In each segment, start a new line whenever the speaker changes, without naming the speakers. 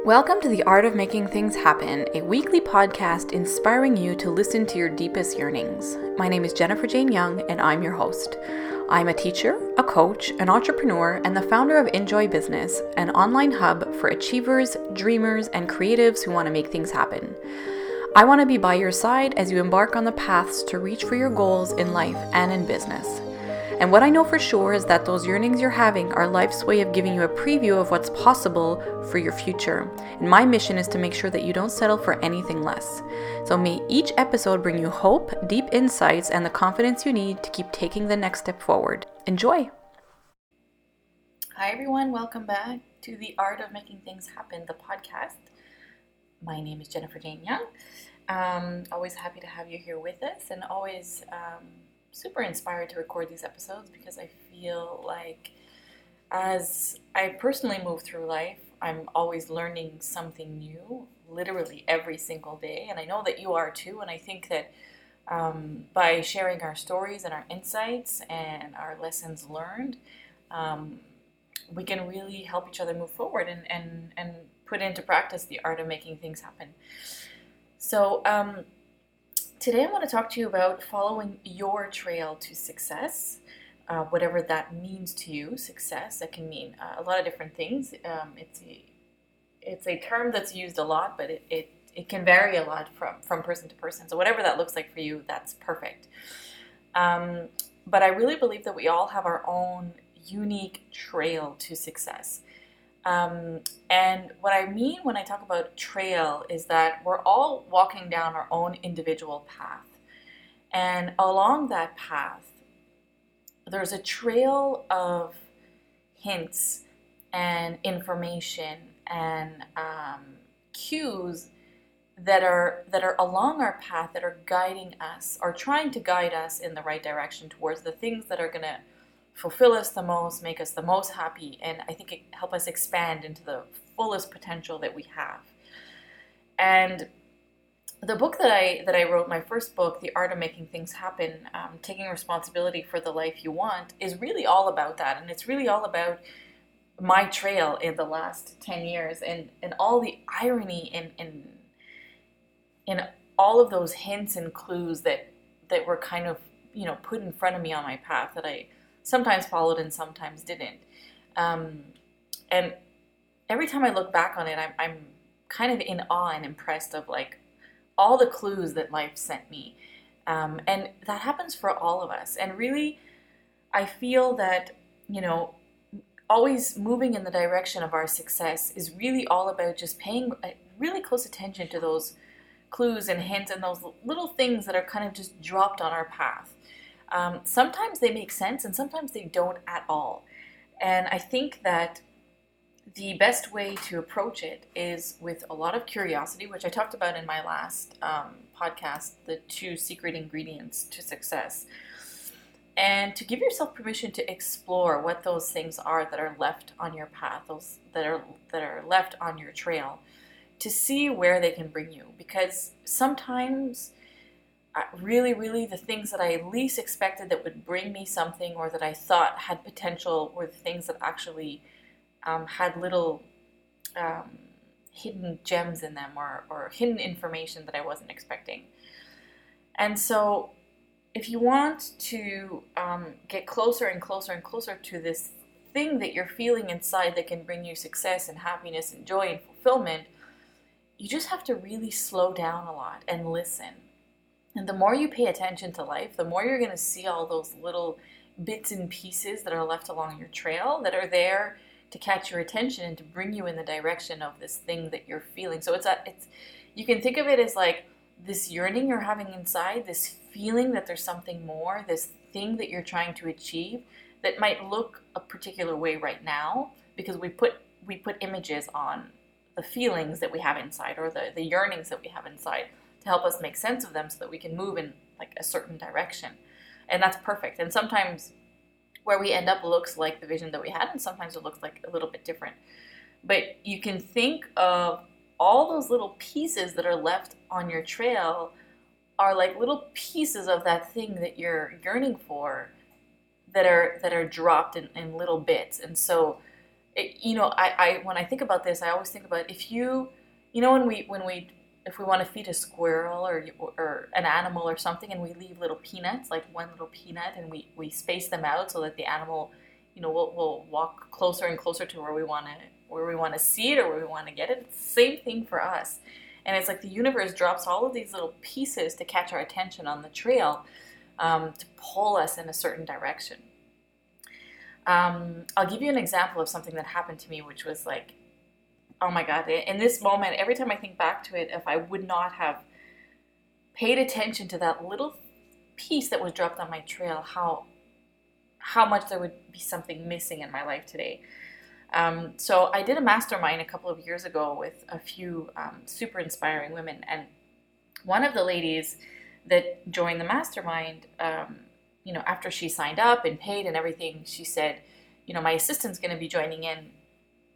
Welcome to The Art of Making Things Happen, a weekly podcast inspiring you to listen to your deepest yearnings. My name is Jennifer Jane Young, and I'm your host. I'm a teacher, a coach, an entrepreneur, and the founder of Enjoy Business, an online hub for achievers, dreamers, and creatives who want to make things happen. I want to be by your side as you embark on the paths to reach for your goals in life and in business. And what I know for sure is that those yearnings you're having are life's way of giving you a preview of what's possible for your future. And my mission is to make sure that you don't settle for anything less. So may each episode bring you hope, deep insights, and the confidence you need to keep taking the next step forward. Enjoy! Hi, everyone. Welcome back to the Art of Making Things Happen, the podcast. My name is Jennifer Jane Young. Um, always happy to have you here with us and always. Um, super inspired to record these episodes because I feel like as I personally move through life, I'm always learning something new, literally every single day. And I know that you are too. And I think that um, by sharing our stories and our insights and our lessons learned, um, we can really help each other move forward and, and, and put into practice the art of making things happen. So, um, Today, I want to talk to you about following your trail to success, uh, whatever that means to you. Success that can mean uh, a lot of different things. Um, it's a, it's a term that's used a lot, but it, it it can vary a lot from from person to person. So whatever that looks like for you, that's perfect. Um, but I really believe that we all have our own unique trail to success. Um, and what I mean when I talk about trail is that we're all walking down our own individual path. And along that path, there's a trail of hints and information and um, cues that are that are along our path that are guiding us or trying to guide us in the right direction towards the things that are going to fulfill us the most, make us the most happy, and I think it help us expand into the fullest potential that we have. And the book that I that I wrote, my first book, The Art of Making Things Happen, um, taking responsibility for the life you want, is really all about that, and it's really all about my trail in the last ten years, and and all the irony in in in all of those hints and clues that that were kind of you know put in front of me on my path that I sometimes followed and sometimes didn't. Um, and every time I look back on it, I'm, I'm kind of in awe and impressed of like all the clues that life sent me. Um, and that happens for all of us. And really, I feel that, you know, always moving in the direction of our success is really all about just paying really close attention to those clues and hints and those little things that are kind of just dropped on our path. Um, sometimes they make sense and sometimes they don't at all. And I think that the best way to approach it is with a lot of curiosity, which I talked about in my last um, podcast the two secret ingredients to success. And to give yourself permission to explore what those things are that are left on your path, those that are that are left on your trail, to see where they can bring you. Because sometimes really, really the things that I least expected that would bring me something or that I thought had potential were the things that actually um, had little um, hidden gems in them or, or hidden information that I wasn't expecting. And so, if you want to um, get closer and closer and closer to this thing that you're feeling inside that can bring you success and happiness and joy and fulfillment, you just have to really slow down a lot and listen and the more you pay attention to life, the more you're going to see all those little bits and pieces that are left along your trail that are there to catch your attention and to bring you in the direction of this thing that you're feeling. So it's a, it's you can think of it as like this yearning you're having inside, this feeling that there's something more, this thing that you're trying to achieve that might look a particular way right now because we put we put images on the feelings that we have inside or the, the yearnings that we have inside to help us make sense of them so that we can move in like a certain direction. And that's perfect. And sometimes where we end up looks like the vision that we had, and sometimes it looks like a little bit different. But you can think of all those little pieces that are left on your trail are like little pieces of that thing that you're yearning for that are that are dropped in, in little bits. And so it, you know, I, I when I think about this, I always think about if you, you know, when we when we if we want to feed a squirrel or or an animal or something, and we leave little peanuts, like one little peanut, and we we space them out so that the animal, you know, will will walk closer and closer to where we want to where we want to see it or where we want to get it. It's the same thing for us. And it's like the universe drops all of these little pieces to catch our attention on the trail um, to pull us in a certain direction. Um, I'll give you an example of something that happened to me, which was like, oh my God, in this moment, every time I think back to it, if I would not have paid attention to that little piece that was dropped on my trail, how how much there would be something missing in my life today. Um, so I did a mastermind a couple of years ago with a few um, super inspiring women, and one of the ladies that joined the mastermind, um, you know, after she signed up and paid and everything, she said, you know, my assistant's going to be joining in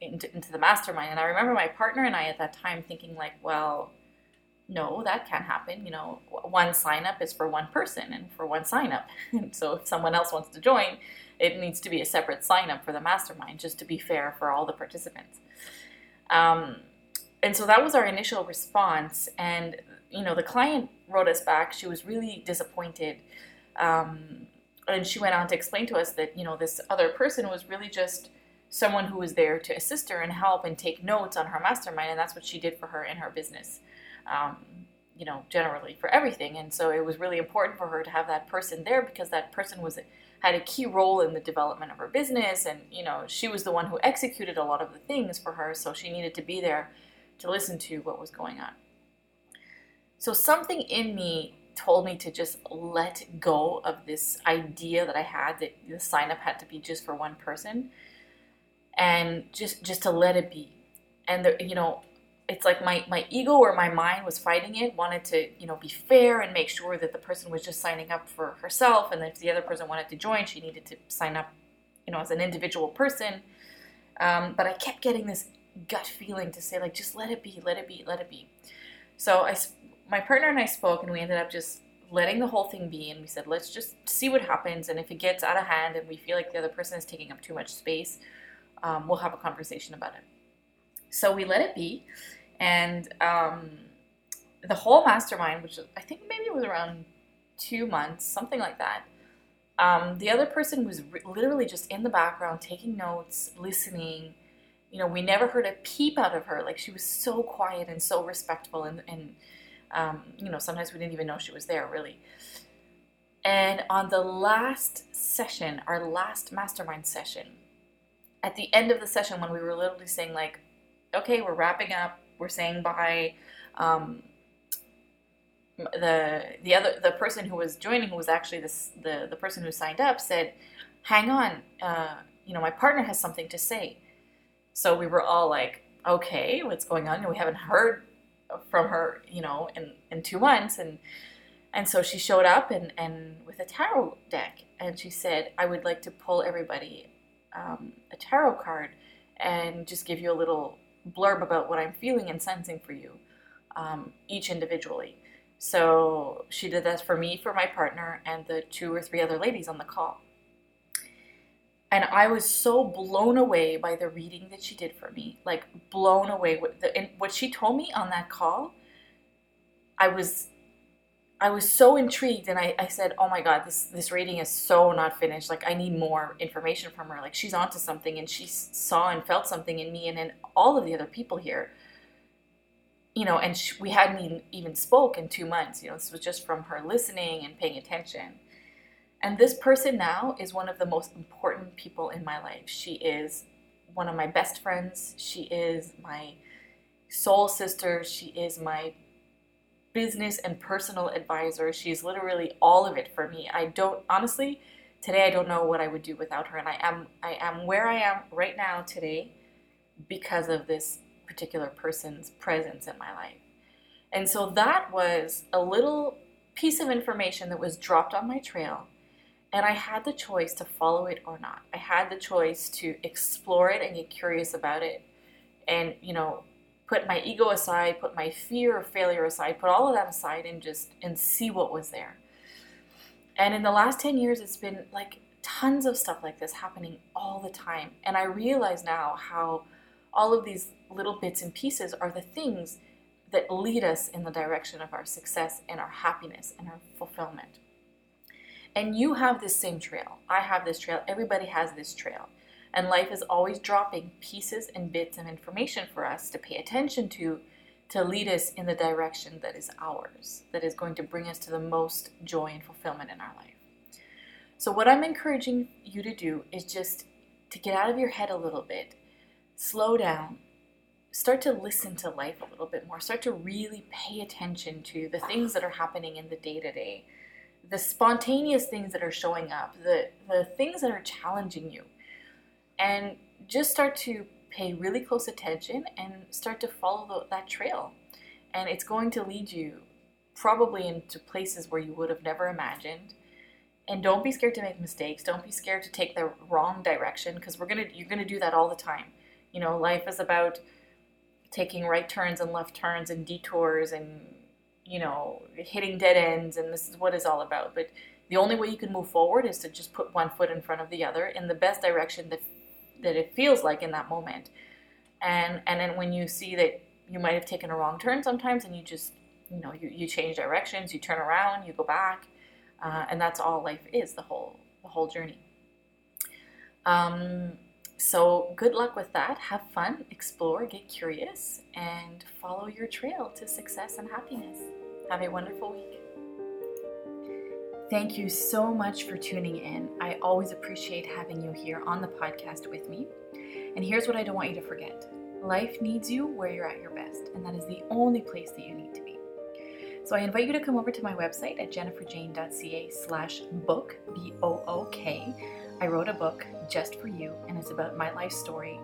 into, into the mastermind. And I remember my partner and I at that time thinking like, well, no, that can't happen. You know, one sign up is for one person and for one sign up. And so if someone else wants to join, it needs to be a separate sign up for the mastermind just to be fair for all the participants. Um, and so that was our initial response. And, you know, the client wrote us back. She was really disappointed. Um, and she went on to explain to us that, you know, this other person was really just someone who was there to assist her and help and take notes on her mastermind. And that's what she did for her in her business. Um, you know, generally for everything. And so it was really important for her to have that person there because that person was had a key role in the development of her business and you know she was the one who executed a lot of the things for her so she needed to be there to listen to what was going on so something in me told me to just let go of this idea that i had that the sign up had to be just for one person and just just to let it be and the, you know it's like my, my ego or my mind was fighting it, wanted to, you know, be fair and make sure that the person was just signing up for herself. And if the other person wanted to join, she needed to sign up, you know, as an individual person. Um, but I kept getting this gut feeling to say, like, just let it be, let it be, let it be. So I, my partner and I spoke, and we ended up just letting the whole thing be. And we said, let's just see what happens. And if it gets out of hand and we feel like the other person is taking up too much space, um, we'll have a conversation about it. So we let it be and um, the whole mastermind, which I think maybe was around two months, something like that. Um, the other person was re- literally just in the background, taking notes, listening. You know, we never heard a peep out of her. Like she was so quiet and so respectful, and, and um, you know, sometimes we didn't even know she was there, really. And on the last session, our last mastermind session, at the end of the session, when we were literally saying like, "Okay, we're wrapping up we're saying by um, the the other the person who was joining, who was actually this the the person who signed up, said, "Hang on, uh, you know, my partner has something to say." So we were all like, "Okay, what's going on?" We haven't heard from her, you know, in in two months, and and so she showed up and and with a tarot deck, and she said, "I would like to pull everybody um, a tarot card." and just give you a little blurb about what I'm feeling and sensing for you, um, each individually. So she did that for me, for my partner, and the two or three other ladies on the call. And I was so blown away by the reading that she did for me, like blown away. With the, and what she told me on that call, I was I was so intrigued and I, I said, Oh my god, this this reading is so not finished. Like I need more information from her. Like she's onto something and she saw and felt something in me and in all of the other people here. You know, and she, we hadn't even spoke in two months. You know, this was just from her listening and paying attention. And this person now is one of the most important people in my life. She is one of my best friends. She is my soul sister. She is my business and personal advisor. She's literally all of it for me. I don't honestly today I don't know what I would do without her and I am I am where I am right now today because of this particular person's presence in my life. And so that was a little piece of information that was dropped on my trail and I had the choice to follow it or not. I had the choice to explore it and get curious about it and, you know, put my ego aside, put my fear of failure aside, put all of that aside and just and see what was there. And in the last 10 years it's been like tons of stuff like this happening all the time. And I realize now how all of these little bits and pieces are the things that lead us in the direction of our success and our happiness and our fulfillment. And you have this same trail. I have this trail. Everybody has this trail. And life is always dropping pieces and bits of information for us to pay attention to to lead us in the direction that is ours, that is going to bring us to the most joy and fulfillment in our life. So, what I'm encouraging you to do is just to get out of your head a little bit, slow down, start to listen to life a little bit more, start to really pay attention to the things that are happening in the day to day, the spontaneous things that are showing up, the, the things that are challenging you, and just start to pay really close attention and start to follow the, that trail. And it's going to lead you probably into places where you would have never imagined. And don't be scared to make mistakes. Don't be scared to take the wrong direction because we're gonna you're gonna do that all the time. You know life is about taking right turns and left turns and detours and you know hitting dead ends and this is what it's all about. But the only way you can move forward is to just put one foot in front of the other in the best direction that that it feels like in that moment. And and then when you see that you might have taken a wrong turn sometimes and you just you know you, you change directions you turn around you go back uh, and that's all life is the whole the whole journey. Um, so good luck with that. Have fun explore get curious and follow your trail to success and happiness. Have a wonderful week Thank you so much for tuning in. I always appreciate having you here on the podcast with me. And here's what I don't want you to forget life needs you where you're at your best, and that is the only place that you need to be. So I invite you to come over to my website at jenniferjane.ca slash book, B-O-O-K. I wrote a book just for you, and it's about my life story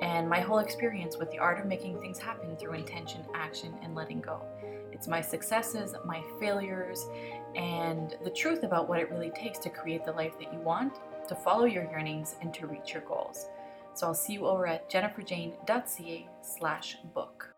and my whole experience with the art of making things happen through intention, action, and letting go. It's my successes, my failures, and the truth about what it really takes to create the life that you want, to follow your yearnings, and to reach your goals. So I'll see you over at jenniferjane.ca slash book.